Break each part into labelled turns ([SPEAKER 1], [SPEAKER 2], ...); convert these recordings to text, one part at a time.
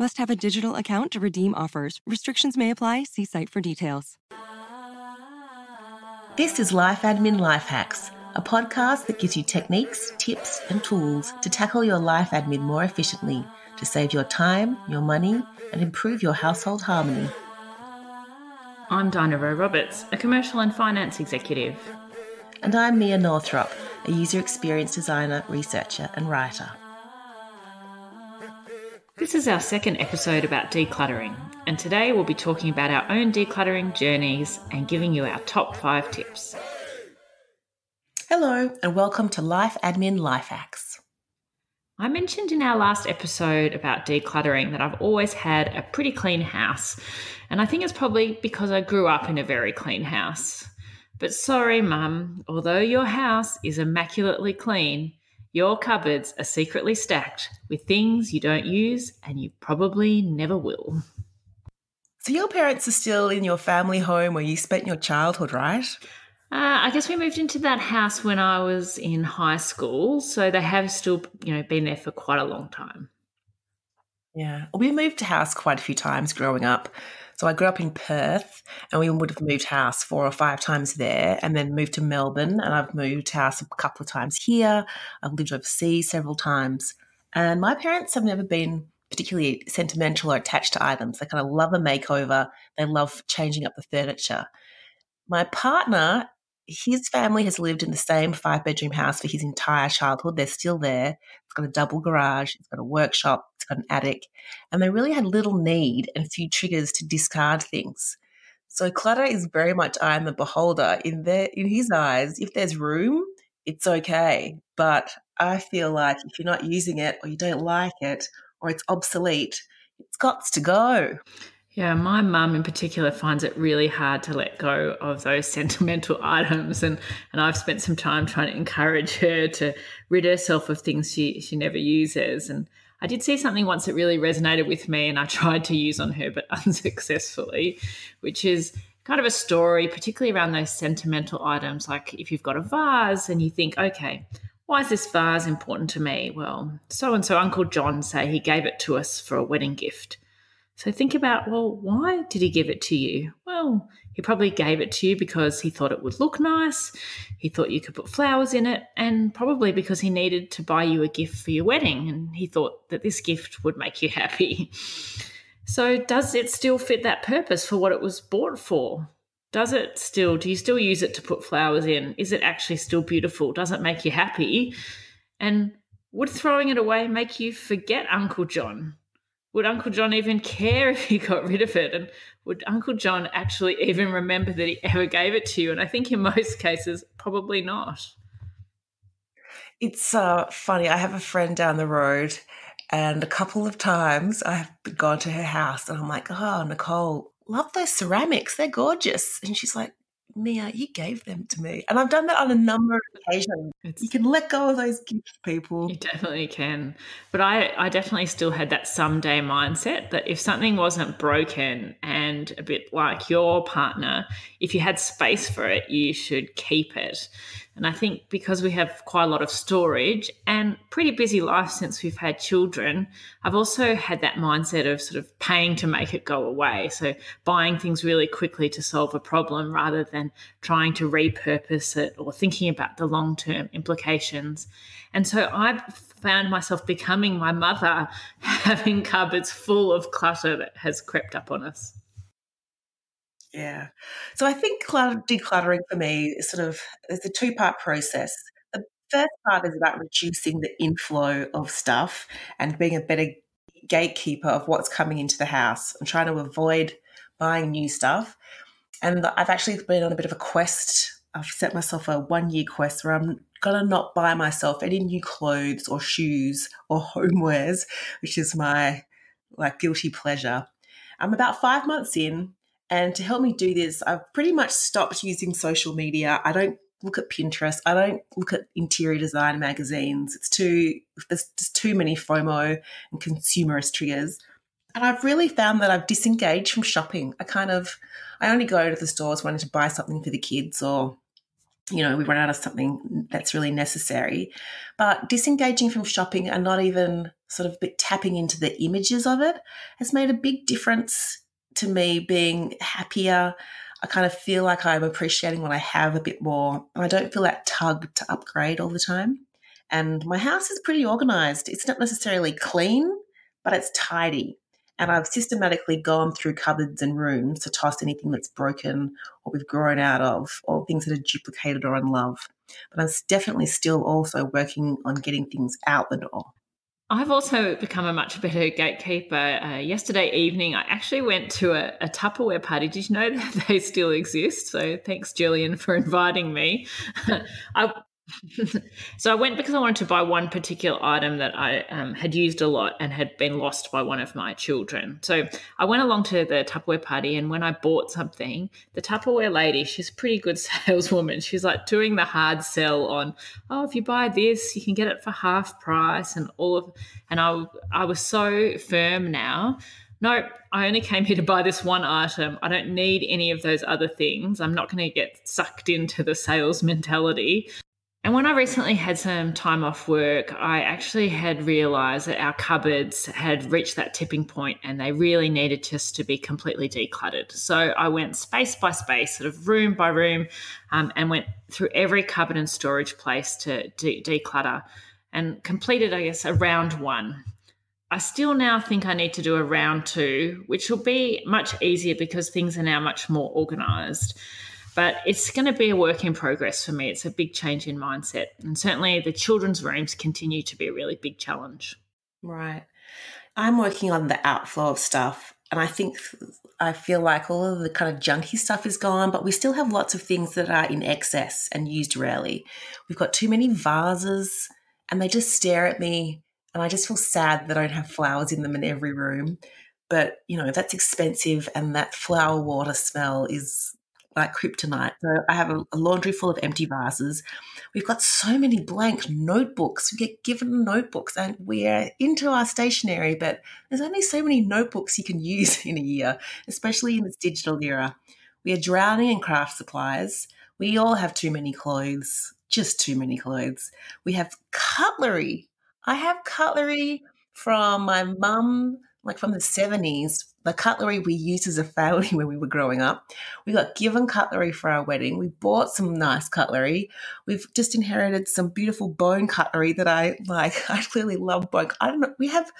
[SPEAKER 1] Must have a digital account to redeem offers. Restrictions may apply. See site for details.
[SPEAKER 2] This is Life Admin Life Hacks, a podcast that gives you techniques, tips, and tools to tackle your life admin more efficiently to save your time, your money, and improve your household harmony.
[SPEAKER 3] I'm Dinah Rowe Roberts, a commercial and finance executive.
[SPEAKER 2] And I'm Mia Northrop, a user experience designer, researcher, and writer.
[SPEAKER 3] This is our second episode about decluttering, and today we'll be talking about our own decluttering journeys and giving you our top five tips.
[SPEAKER 2] Hello, and welcome to Life Admin Life Hacks.
[SPEAKER 3] I mentioned in our last episode about decluttering that I've always had a pretty clean house, and I think it's probably because I grew up in a very clean house. But sorry, Mum, although your house is immaculately clean, your cupboards are secretly stacked with things you don't use and you probably never will.
[SPEAKER 2] So, your parents are still in your family home where you spent your childhood, right?
[SPEAKER 3] Uh, I guess we moved into that house when I was in high school, so they have still, you know, been there for quite a long time.
[SPEAKER 2] Yeah, we moved house quite a few times growing up. So I grew up in Perth, and we would have moved house four or five times there, and then moved to Melbourne, and I've moved house a couple of times here. I've lived overseas several times, and my parents have never been particularly sentimental or attached to items. They kind of love a makeover. They love changing up the furniture. My partner his family has lived in the same five bedroom house for his entire childhood. They're still there. It's got a double garage, it's got a workshop, an attic, and they really had little need and few triggers to discard things. So clutter is very much I am the beholder. In their in his eyes, if there's room, it's okay. But I feel like if you're not using it or you don't like it or it's obsolete, it's got to go.
[SPEAKER 3] Yeah, my mum in particular finds it really hard to let go of those sentimental items, and and I've spent some time trying to encourage her to rid herself of things she she never uses. And I did see something once that really resonated with me, and I tried to use on her, but unsuccessfully, which is kind of a story, particularly around those sentimental items. Like if you've got a vase and you think, okay, why is this vase important to me? Well, so and so Uncle John say he gave it to us for a wedding gift. So think about, well, why did he give it to you? Well, he probably gave it to you because he thought it would look nice. He thought you could put flowers in it, and probably because he needed to buy you a gift for your wedding. And he thought that this gift would make you happy. So, does it still fit that purpose for what it was bought for? Does it still, do you still use it to put flowers in? Is it actually still beautiful? Does it make you happy? And would throwing it away make you forget Uncle John? Would Uncle John even care if he got rid of it? And would Uncle John actually even remember that he ever gave it to you? And I think in most cases, probably not.
[SPEAKER 2] It's uh, funny. I have a friend down the road, and a couple of times I've gone to her house, and I'm like, "Oh, Nicole, love those ceramics. They're gorgeous." And she's like, Mia, you gave them to me. And I've done that on a number of occasions. It's, you can let go of those gifts, people.
[SPEAKER 3] You definitely can. But I, I definitely still had that someday mindset that if something wasn't broken and a bit like your partner, if you had space for it, you should keep it. And I think because we have quite a lot of storage and pretty busy life since we've had children, I've also had that mindset of sort of paying to make it go away. So buying things really quickly to solve a problem rather than trying to repurpose it or thinking about the long term implications. And so I've found myself becoming my mother, having cupboards full of clutter that has crept up on us.
[SPEAKER 2] Yeah. So I think decluttering for me is sort of it's a two part process. The first part is about reducing the inflow of stuff and being a better gatekeeper of what's coming into the house and trying to avoid buying new stuff. And I've actually been on a bit of a quest. I've set myself a one year quest where I'm gonna not buy myself any new clothes or shoes or homewares, which is my like guilty pleasure. I'm about five months in And to help me do this, I've pretty much stopped using social media. I don't look at Pinterest. I don't look at interior design magazines. It's too there's just too many FOMO and consumerist triggers. And I've really found that I've disengaged from shopping. I kind of I only go to the stores wanting to buy something for the kids or you know, we run out of something that's really necessary. But disengaging from shopping and not even sort of tapping into the images of it has made a big difference to me being happier, I kind of feel like I'm appreciating what I have a bit more. And I don't feel that tug to upgrade all the time. And my house is pretty organized. It's not necessarily clean, but it's tidy. And I've systematically gone through cupboards and rooms to toss anything that's broken or we've grown out of, or things that are duplicated or unloved. But I'm definitely still also working on getting things out the door.
[SPEAKER 3] I've also become a much better gatekeeper. Uh, yesterday evening, I actually went to a, a, Tupperware party. Did you know that they still exist? So thanks, Julian, for inviting me. I, so I went because I wanted to buy one particular item that I um, had used a lot and had been lost by one of my children. So I went along to the Tupperware party, and when I bought something, the Tupperware lady, she's a pretty good saleswoman. She's like doing the hard sell on, oh, if you buy this, you can get it for half price, and all of. And I, I was so firm now no, I only came here to buy this one item. I don't need any of those other things. I'm not going to get sucked into the sales mentality. And when I recently had some time off work, I actually had realized that our cupboards had reached that tipping point and they really needed just to be completely decluttered. So I went space by space, sort of room by room, um, and went through every cupboard and storage place to de- declutter and completed, I guess, a round one. I still now think I need to do a round two, which will be much easier because things are now much more organized. But it's going to be a work in progress for me. It's a big change in mindset. And certainly the children's rooms continue to be a really big challenge.
[SPEAKER 2] Right. I'm working on the outflow of stuff. And I think I feel like all of the kind of junky stuff is gone, but we still have lots of things that are in excess and used rarely. We've got too many vases and they just stare at me. And I just feel sad that I don't have flowers in them in every room. But, you know, that's expensive and that flower water smell is like kryptonite. So I have a, a, laundry full of empty vases. We've got so many blank notebooks. We get given notebooks and we're into our stationery, but there's only so many notebooks you can use in a year, especially in this digital era. We are drowning in craft supplies. We all have too many clothes, just too many clothes. We have cutlery. I have cutlery from my mum, like from the 70s, the cutlery we used as a family when we were growing up. We got given cutlery for our wedding. We bought some nice cutlery. We've just inherited some beautiful bone cutlery that I like. I clearly love bone. I don't know. We have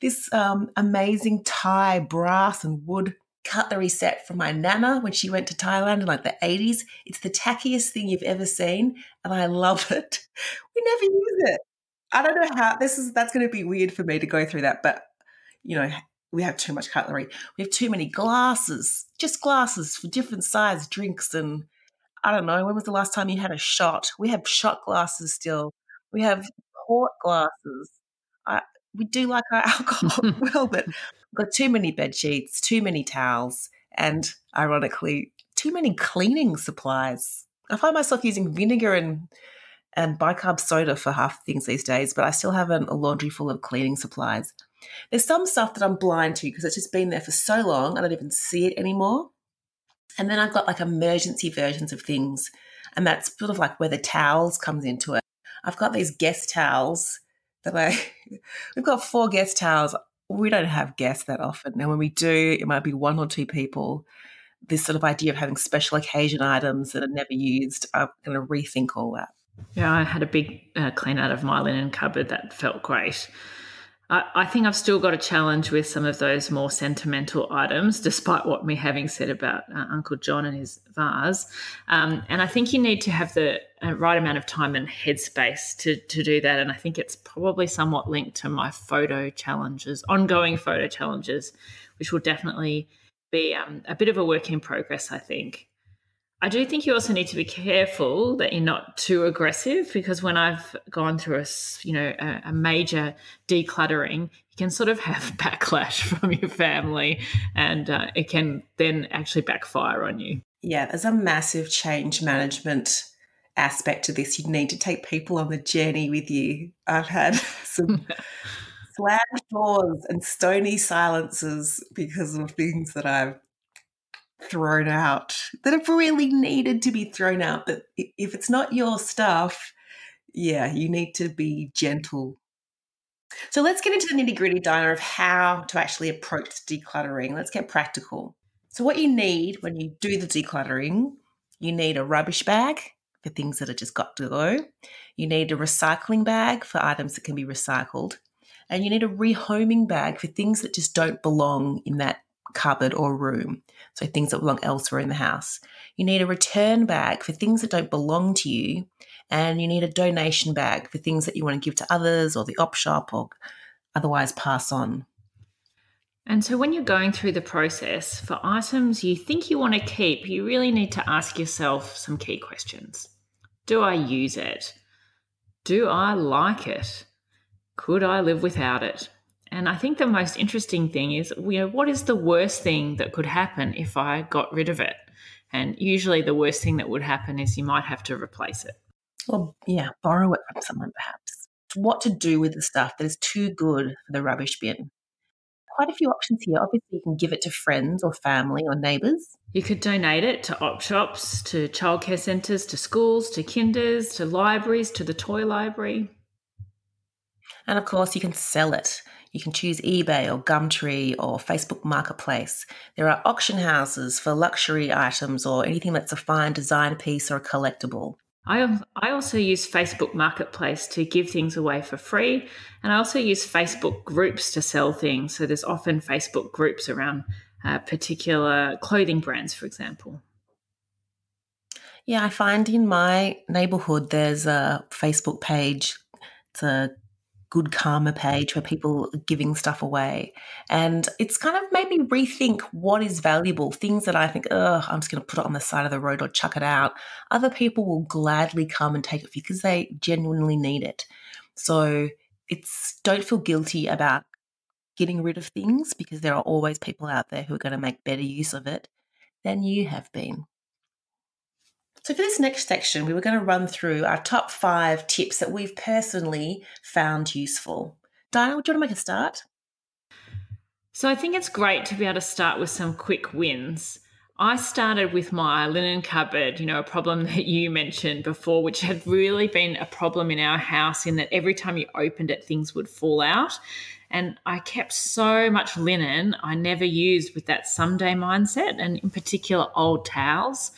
[SPEAKER 2] this um, amazing Thai brass and wood cutlery set from my nana when she went to Thailand in like the 80s. It's the tackiest thing you've ever seen, and I love it. We never use it. I don't know how this is that's going to be weird for me to go through that, but you know, we have too much cutlery. We have too many glasses, just glasses for different size drinks. And I don't know, when was the last time you had a shot? We have shot glasses still. We have port glasses. I, we do like our alcohol well, but we've got too many bed sheets, too many towels, and ironically, too many cleaning supplies. I find myself using vinegar and and bicarb soda for half things these days, but I still have a laundry full of cleaning supplies. There's some stuff that I'm blind to because it's just been there for so long, I don't even see it anymore. And then I've got like emergency versions of things, and that's sort of like where the towels comes into it. I've got these guest towels that I, we've got four guest towels. We don't have guests that often. And when we do, it might be one or two people. This sort of idea of having special occasion items that are never used, I'm going to rethink all that.
[SPEAKER 3] Yeah, I had a big uh, clean out of my linen cupboard that felt great. I, think I've still got a challenge with some of those more sentimental items, despite what me having said about uh, Uncle John and his vase. Um, and I think you need to have the uh, right amount of time and headspace to, to do that. And I think it's probably somewhat linked to my photo challenges, ongoing photo challenges, which will definitely be um, a bit of a work in progress, I think. I do think you also need to be careful that you're not too aggressive because when I've gone through a you know a, a, major decluttering, you can sort of have backlash from your family, and uh, it can then actually backfire on you.
[SPEAKER 2] Yeah, there's a massive change management aspect to this. You need to take people on the journey with you. I've had some slammed doors and stony silences because of things that I've thrown out that have really needed to be thrown out. But if it's not your stuff, yeah, you need to be gentle. So let's get into the nitty gritty, Dinah of how to actually approach decluttering. Let's get practical. So, what you need when you do the decluttering, you need a rubbish bag for things that have just got to go. You need a recycling bag for items that can be recycled. And you need a rehoming bag for things that just don't belong in that cupboard or room. So things that belong elsewhere in the house. You need a return bag for things that don't belong to you. And you need a donation bag for things that you want to give to others or the op shop or otherwise pass on.
[SPEAKER 3] And so, when you're going through the process for items you think you want to keep, you really need to ask yourself some key questions. Do I use it? Do I like it? Could I live without it? And I think the most interesting thing is, you know, what is the worst thing that could happen if I got rid of it? And usually the worst thing that would happen is you might have to replace it.
[SPEAKER 2] Well, yeah, borrow it from someone perhaps. What to do with the stuff that is too good for the rubbish bin? Quite a few options here. Obviously, you can give it to friends or family or neighbours.
[SPEAKER 3] You could donate it to op shops, to childcare centres, to schools, to kinders, to libraries, to the toy library.
[SPEAKER 2] And of course, you can sell it. You can choose eBay or Gumtree or Facebook Marketplace. There are auction houses for luxury items or anything that's a fine design piece or a collectible.
[SPEAKER 3] I, I also use Facebook Marketplace to give things away for free. And I also use Facebook groups to sell things. So there's often Facebook groups around uh, particular clothing brands, for example.
[SPEAKER 2] Yeah, I find in my neighborhood there's a Facebook page. It's a good karma page where people are giving stuff away. And it's kind of made me rethink what is valuable. Things that I think, oh, I'm just going to put it on the side of the road or chuck it out. Other people will gladly come and take it because they genuinely need it. So it's don't feel guilty about getting rid of things because there are always people out there who are going to make better use of it than you have been. So, for this next section, we were going to run through our top five tips that we've personally found useful. Dinah, would you want to make a start?
[SPEAKER 3] So, I think it's great to be able to start with some quick wins. I started with my linen cupboard, you know, a problem that you mentioned before, which had really been a problem in our house in that every time you opened it, things would fall out. And I kept so much linen I never used with that someday mindset, and in particular, old towels.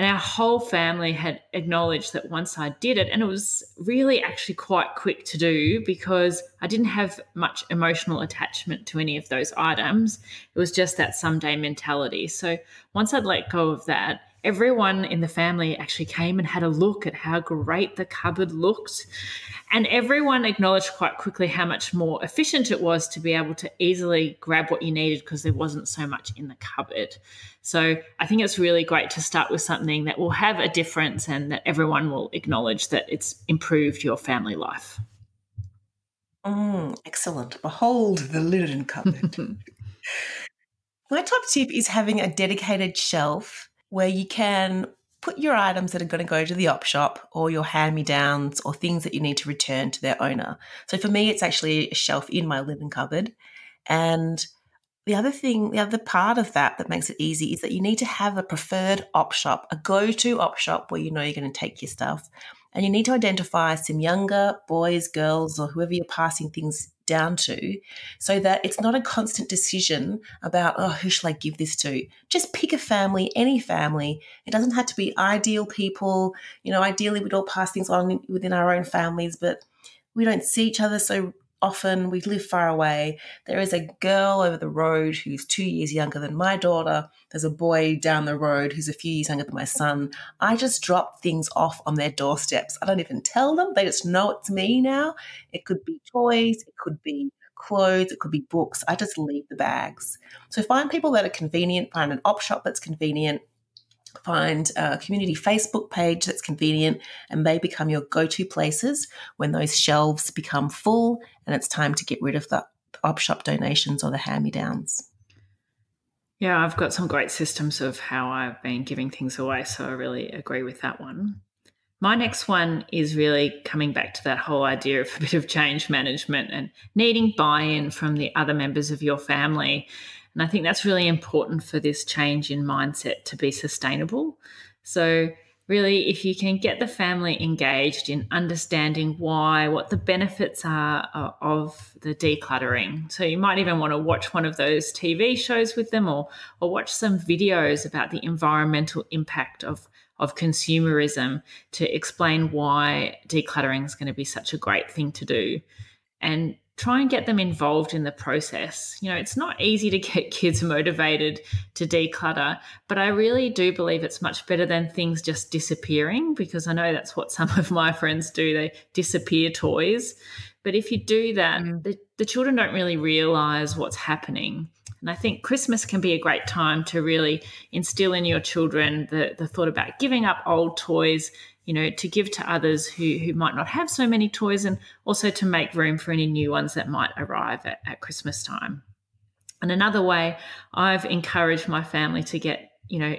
[SPEAKER 3] And our whole family had acknowledged that once I did it, and it was really actually quite quick to do because I didn't have much emotional attachment to any of those items. It was just that someday mentality. So once I'd let go of that, everyone in the family actually came and had a look at how great the cupboard looked. And everyone acknowledged quite quickly how much more efficient it was to be able to easily grab what you needed because there wasn't so much in the cupboard. So I think it's really great to start with something that will have a difference and that everyone will acknowledge that it's improved your family life.
[SPEAKER 2] Mm, excellent. Behold the linen cupboard. My top tip is having a dedicated shelf where you can put your items that are going to go to the op shop or your hand me downs or things that you need to return to their owner. So for me, it's actually a shelf in my linen cupboard. And the other thing, the other part of that that makes it easy is that you need to have a preferred op shop, a go to op shop where you know you're going to take your stuff. And you need to identify some younger boys, girls, or whoever you're passing things down to so that it's not a constant decision about, oh, who shall I give this to? Just pick a family, any family. It doesn't have to be ideal people. You know, ideally, we'd all pass things on within our own families, but we don't see each other so often. We live far away. There is a girl over the road who's two years younger than my daughter. There's a boy down the road who's a few years younger than my son. I just drop things off on their doorsteps. I don't even tell them. They just know it's me now. It could be toys, it could be clothes, it could be books. I just leave the bags. So find people that are convenient, find an op shop that's convenient. Find a community Facebook page that's convenient, and they become your go to places when those shelves become full and it's time to get rid of the op shop donations or the hand me downs.
[SPEAKER 3] Yeah, I've got some great systems of how I've been giving things away. So I really agree with that one. My next one is really coming back to that whole idea of a bit of change management and needing buy in from the other members of your family. And I think that's really important for this change in mindset to be sustainable. So, really, if you can get the family engaged in understanding why, what the benefits are uh, of the decluttering. So, you might even want to watch one of those TV shows with them or, or watch some videos about the environmental impact of of consumerism to explain why decluttering is going to be such a great thing to do and try and get them involved in the process. You know, it's not easy to get kids motivated to declutter, but I really do believe it's much better than things just disappearing because I know that's what some of my friends do. They disappear toys. But if you do that, mm. the, the children don't really realize what's happening. And I think Christmas can be a great time to really instill in your children the, the thought about giving up old toys, you know, to give to others who, who might not have so many toys and also to make room for any new ones that might arrive at, at Christmas time. And another way I've encouraged my family to get, you know,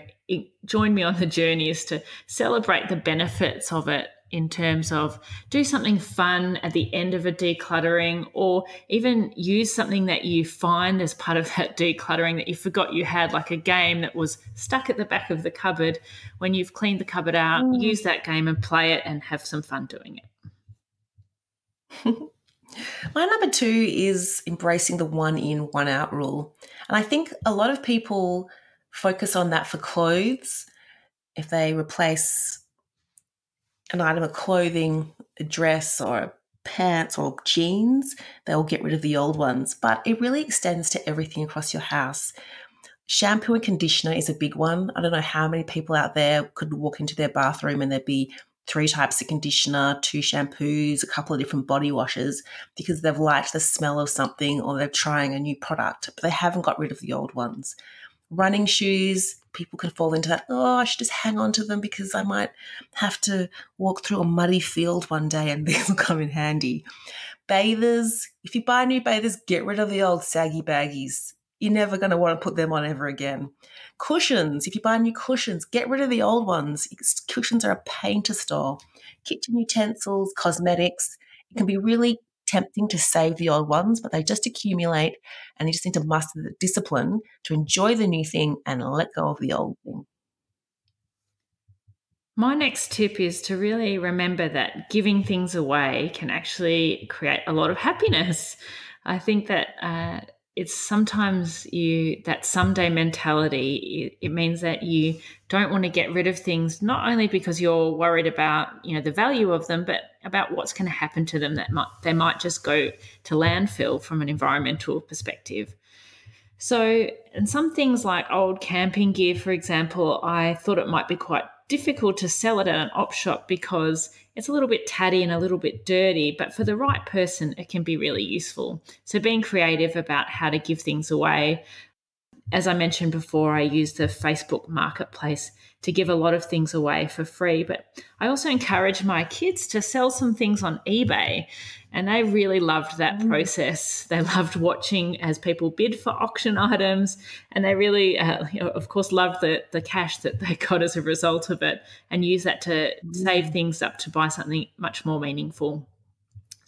[SPEAKER 3] join me on the journey is to celebrate the benefits of it in terms of do something fun at the end of a decluttering or even use something that you find as part of that decluttering that you forgot you had like a game that was stuck at the back of the cupboard. When you've cleaned the cupboard out mm. use that game and play it and have some fun doing
[SPEAKER 2] it. My number two is embracing the one in one out rule. And i think a lot of people focus on that for clothes. If they replace an item of clothing, a dress or pants or jeans, they'll get rid of the old ones. But it really extends to everything across your house. Shampoo and conditioner is a big one. I don't know how many people out there could walk into their bathroom and there'd be three types of conditioner, two shampoos, a couple of different body washes because they've liked the smell of something or they're trying a new product, but they haven't got rid of the old ones running shoes, people can fall into that. Oh, I should just hang on to them because I might have to walk through a muddy field one day and these will come in handy. Bathers, if you buy new bathers, get rid of the old saggy baggies. You're never going to want to put them on ever again. Cushions, if you buy new cushions, get rid of the old ones. Cushions are a pain to store. Kitchen utensils, cosmetics, it can be really tempting to save the old ones, but they just accumulate and you just need to muster the discipline to enjoy the new thing and let go of the old thing.
[SPEAKER 3] My next tip is to really remember that giving things away can actually create a lot of happiness. I think that uh, it's sometimes you that someday mentality it, means that you don't want to get rid of things not only because you're worried about you know the value of them but about what's going to happen to them that might they might just go to landfill from an environmental perspective. So and some things like old camping gear for example i thought it might be quite difficult to sell it at an op shop because it's a little bit tatty and a little bit dirty, but for the right person, it can be really useful. So, being creative about how to give things away. As I mentioned before, I use the Facebook marketplace to give a lot of things away for free, but I also encourage my kids to sell some things on eBay. And they really loved that mm. process. They loved watching as people bid for auction items. And they really, uh, of course, loved the, the cash that they got as a result of it and use that to mm. save things up to buy something much more meaningful.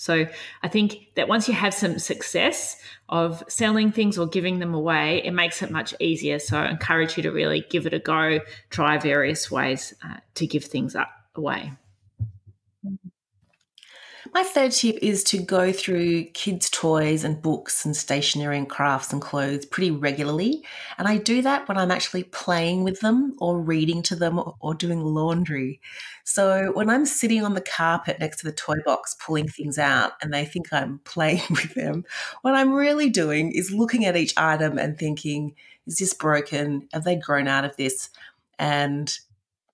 [SPEAKER 3] So I think that once you have some success of selling things or giving them away, it makes it much easier. So I encourage you to really give it a go, try various ways uh, to give things up away.
[SPEAKER 2] My third tip is to go through kids' toys and books and stationery and crafts and clothes pretty regularly. And I do that when I'm actually playing with them or reading to them or, doing laundry. So when I'm sitting on the carpet next to the toy box pulling things out and they think I'm playing with them, what I'm really doing is looking at each item and thinking, is this broken? Have they grown out of this? And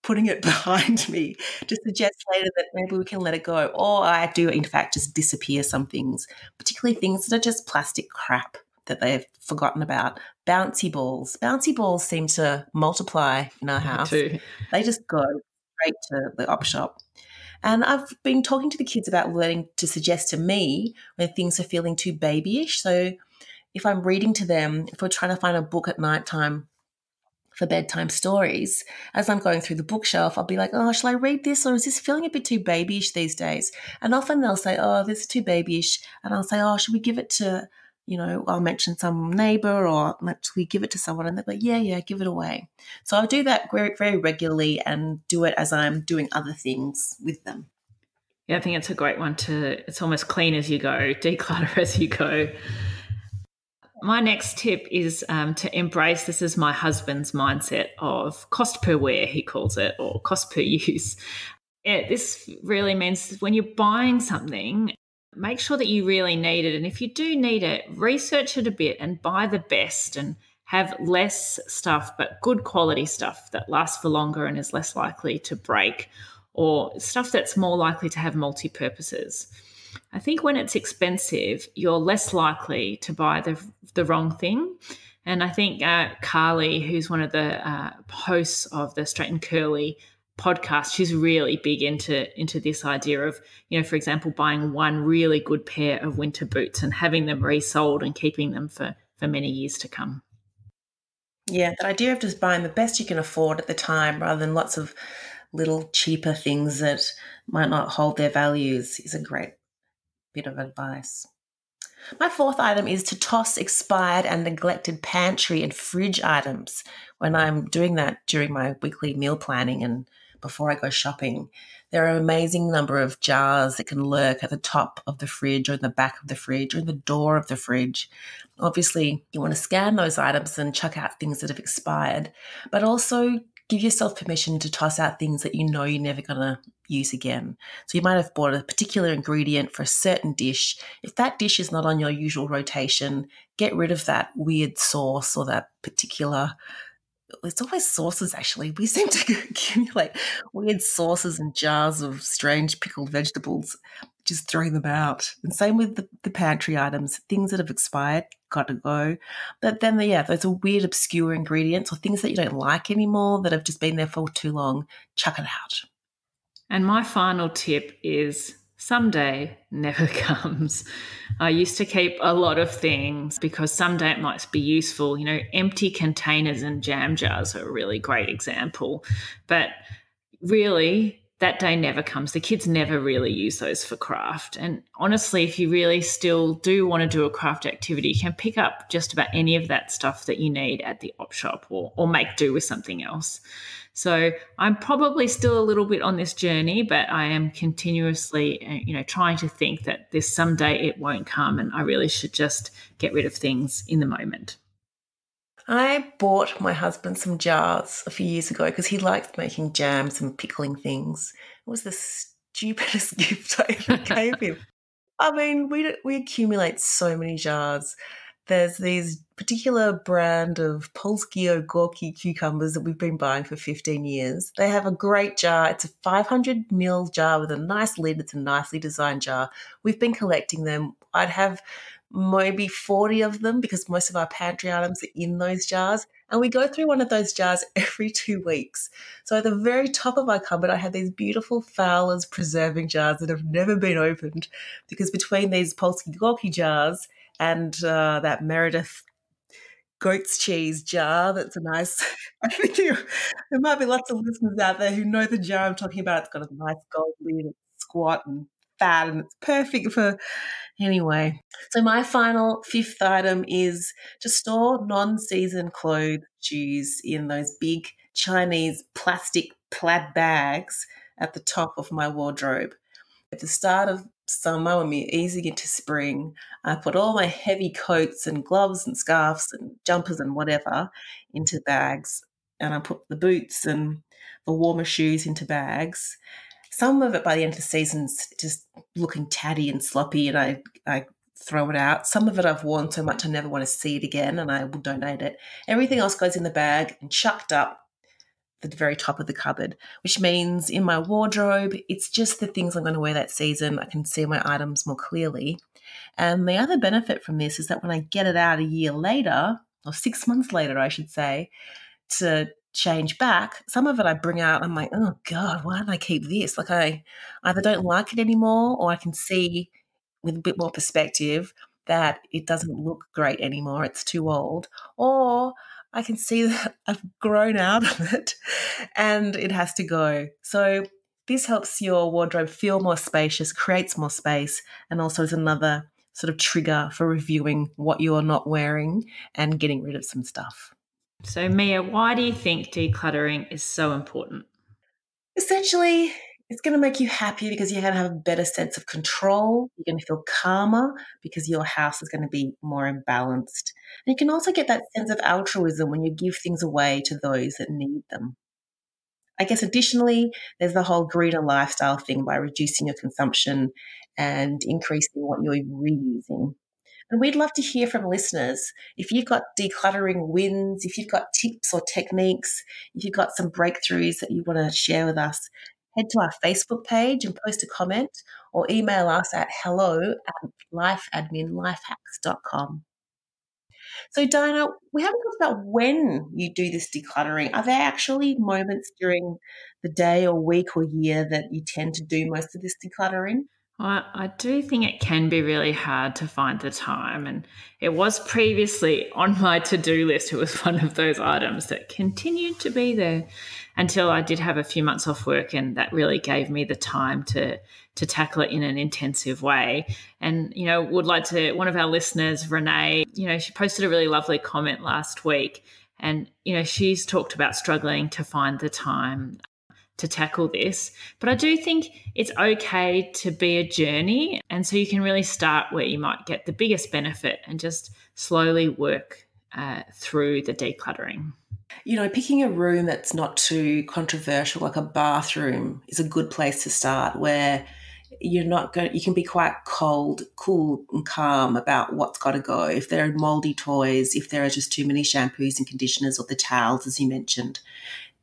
[SPEAKER 2] putting it behind me to suggest later that maybe we can let it go. Or I do, in fact, just disappear some things, particularly things that are just plastic crap that they've forgotten about. Bouncy balls. Bouncy balls seem to multiply in our house.
[SPEAKER 3] Too.
[SPEAKER 2] They just go straight to the op shop. And I've been talking to the kids about learning to suggest to me when things are feeling too babyish. So if I'm reading to them, if we're trying to find a book at night time for bedtime stories, as I'm going through the bookshelf, I'll be like, oh, shall I read this or is this feeling a bit too babyish these days? And often they'll say, oh, this is too babyish. And I'll say, oh, should we give it to, you know, I'll mention some neighbor or let's we give it to someone and they're like, yeah, yeah, give it away. So I'll do that very, very regularly and do it as I'm doing other things with them.
[SPEAKER 3] Yeah, I think it's a great one to, it's almost clean as you go, declutter as you go. My next tip is um, to embrace this is my husband's mindset of cost per wear, he calls it, or cost per use. It, this really means when you're buying something, make sure that you really need it. And if you do need it, research it a bit and buy the best and have less stuff, but good quality stuff that lasts for longer and is less likely to break, or stuff that's more likely to have multi purposes. I think when it's expensive, you're less likely to buy the the wrong thing. And I think uh, Carly, who's one of the uh, hosts of the Straight and Curly podcast, she's really big into into this idea of, you know, for example, buying one really good pair of winter boots and having them resoled and keeping them for for many years to come.
[SPEAKER 2] Yeah, the idea of just buying the best you can afford at the time rather than lots of little cheaper things that might not hold their values is a great bit of advice. My fourth item is to toss expired and neglected pantry and fridge items when I'm doing that during my weekly meal planning and before I go shopping. There are an amazing number of jars that can lurk at the top of the fridge or in the back of the fridge or in the door of the fridge. Obviously, you want to scan those items and chuck out things that have expired, but also give yourself permission to toss out things that you know you're never going to use again. So you might have bought a particular ingredient for a certain dish. If that dish is not on your usual rotation, get rid of that weird sauce or that particular it's always sauces actually. We seem to accumulate weird sauces and jars of strange pickled vegetables, just throwing them out. And same with the, the pantry items, things that have expired, got to go. But then, yeah, those are weird, obscure ingredients or things that you don't like anymore that have just been there for too long, chuck it out.
[SPEAKER 3] And my final tip is someday never comes. I used to keep a lot of things because someday it might be useful. You know, empty containers and jam jars are a really great example. But really, that day never comes. The kids never really use those for craft. And honestly, if you really still do want to do a craft activity, you can pick up just about any of that stuff that you need at the op shop or, or make do with something else. So I'm probably still a little bit on this journey, but I am continuously, uh, you know, trying to think that this someday it won't come, and I really should just get rid of things in the moment.
[SPEAKER 2] I bought my husband some jars a few years ago because he likes making jams and pickling things. It was the stupidest gift I ever gave him. I mean, we we accumulate so many jars there's these particular brand of Polskie Gorky cucumbers that we've been buying for 15 years. They have a great jar. It's a 500 ml jar with a nice lid. It's a nicely designed jar. We've been collecting them. I'd have maybe 40 of them because most of our pantry items are in those jars. And we go through one of those jars every two weeks. So at the very top of my cupboard, I have these beautiful Fowler's preserving jars that have never been opened because between these Polskie Gorky jars and uh, that Meredith goat's cheese jar. That's a nice. I think you, there might be lots of listeners out there who know the jar I'm talking about. It's got a nice gold lid. It's squat and fat, and it's perfect for. Anyway, so my final fifth item is to store non-season clothes shoes in those big Chinese plastic plaid bags at the top of my wardrobe. At the start of summer, when we're easing into spring, I put all my heavy coats and gloves and scarves and jumpers and whatever into bags. And I put the boots and the warmer shoes into bags. Some of it by the end of the season's just looking tatty and sloppy, and I, I throw it out. Some of it I've worn so much I never want to see it again, and I will donate it. Everything else goes in the bag and chucked up the very top of the cupboard, which means in my wardrobe, it's just the things I'm going to wear that season. I can see my items more clearly. And the other benefit from this is that when I get it out a year later, or six months later, I should say, to change back, some of it I bring out, I'm like, oh God, why did I keep this? Like I either don't like it anymore or I can see with a bit more perspective that it doesn't look great anymore. It's too old. Or I can see that I've grown out of it and it has to go. So this helps your wardrobe feel more spacious, creates more space, and also is another sort of trigger for reviewing what you're not wearing and getting rid of some stuff.
[SPEAKER 3] So, Mia, why do you think decluttering is so important?
[SPEAKER 2] Essentially, it's going to make you happier because you're going to have a better sense of control. You're going to feel calmer because your house is going to be more imbalanced. And you can also get that sense of altruism when you give things away to those that need them. I guess additionally, there's the whole greener lifestyle thing by reducing your consumption and increasing what you're reusing. And we'd love to hear from listeners. If you've got decluttering wins, if you've got tips or techniques, if you've got some breakthroughs that you want to share with us, head to our Facebook page and post a comment or email us at hello at lifeadminlifehacks.com. So, Dinah, we haven't talked about when you do this decluttering. Are there actually moments during the day or week or year that you tend to do most of this decluttering?
[SPEAKER 3] I, I do think it can be really hard to find the time. And it was previously on my to do list. It was one of those items that continued to be there until I did have a few months off work. And that really gave me the time to, to tackle it in an intensive way. And, you know, would like to, one of our listeners, Renee, you know, she posted a really lovely comment last week. And, you know, she's talked about struggling to find the time to tackle this. But I do think it's okay to be a journey. And so you can really start where you might get the biggest benefit and just slowly work uh, through the decluttering.
[SPEAKER 2] You know, picking a room that's not too controversial, like a bathroom, is a good place to start where you're not going you can be quite cold cool and calm about what's got to go if there are moldy toys if there are just too many shampoos and conditioners or the towels as you mentioned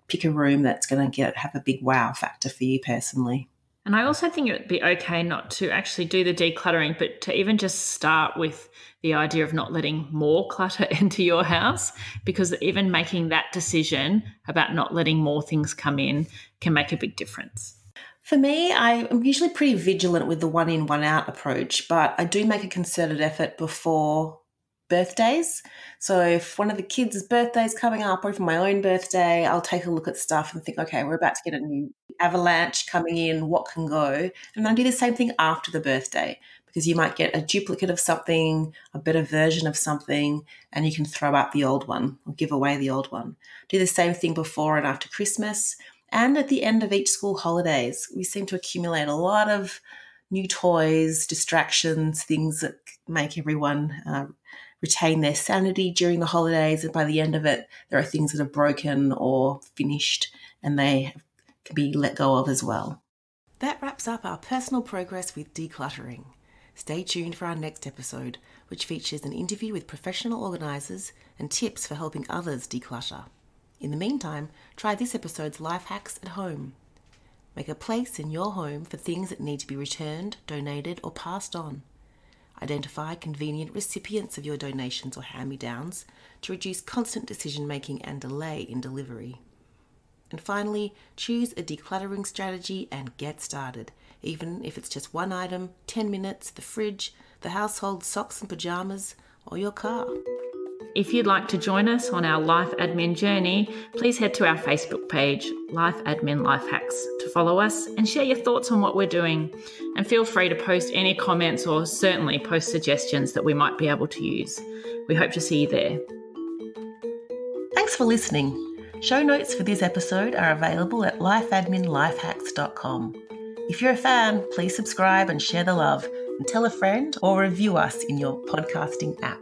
[SPEAKER 2] pick a room that's going to get have a big wow factor for you personally.
[SPEAKER 3] And I also think it would be okay not to actually do the decluttering, but to even just start with the idea of not letting more clutter into your house, because even making that decision about not letting more things come in can make a big difference.
[SPEAKER 2] For me, I'm usually pretty vigilant with the one in, one out approach, but I do make a concerted effort before birthdays. So if one of the kids' birthdays coming up, or even my own birthday, I'll take a look at stuff and think, okay, we're about to get a new avalanche coming in. What can go? And I do the same thing after the birthday because you might get a duplicate of something, a better version of something, and you can throw out the old one or give away the old one. Do the same thing before and after Christmas. And at the end of each school holidays, we seem to accumulate a lot of new toys, distractions, things that make everyone uh, retain their sanity during the holidays. And by the end of it, there are things that are broken or finished and they can be let go of as well. That wraps up our personal progress with decluttering. Stay tuned for our next episode, which features an interview with professional organisers and tips for helping others declutter. In the meantime, try this episode's life hacks at home. Make a place in your home for things that need to be returned, donated, or passed on. Identify convenient recipients of your donations or hand me downs to reduce constant decision making and delay in delivery. And finally, choose a decluttering strategy and get started, even if it's just one item, 10 minutes, the fridge, the household socks and pajamas, or your car.
[SPEAKER 3] If you'd like to join us on our life admin journey, please head to our Facebook page, Life Admin Life Hacks, to follow us and share your thoughts on what we're doing. And feel free to post any comments or certainly post suggestions that we might be able to use. We hope to see you there.
[SPEAKER 2] Thanks for listening. Show notes for this episode are available at lifeadminlifehacks.com. If you're a fan, please subscribe and share the love and tell a friend or review us in your podcasting app.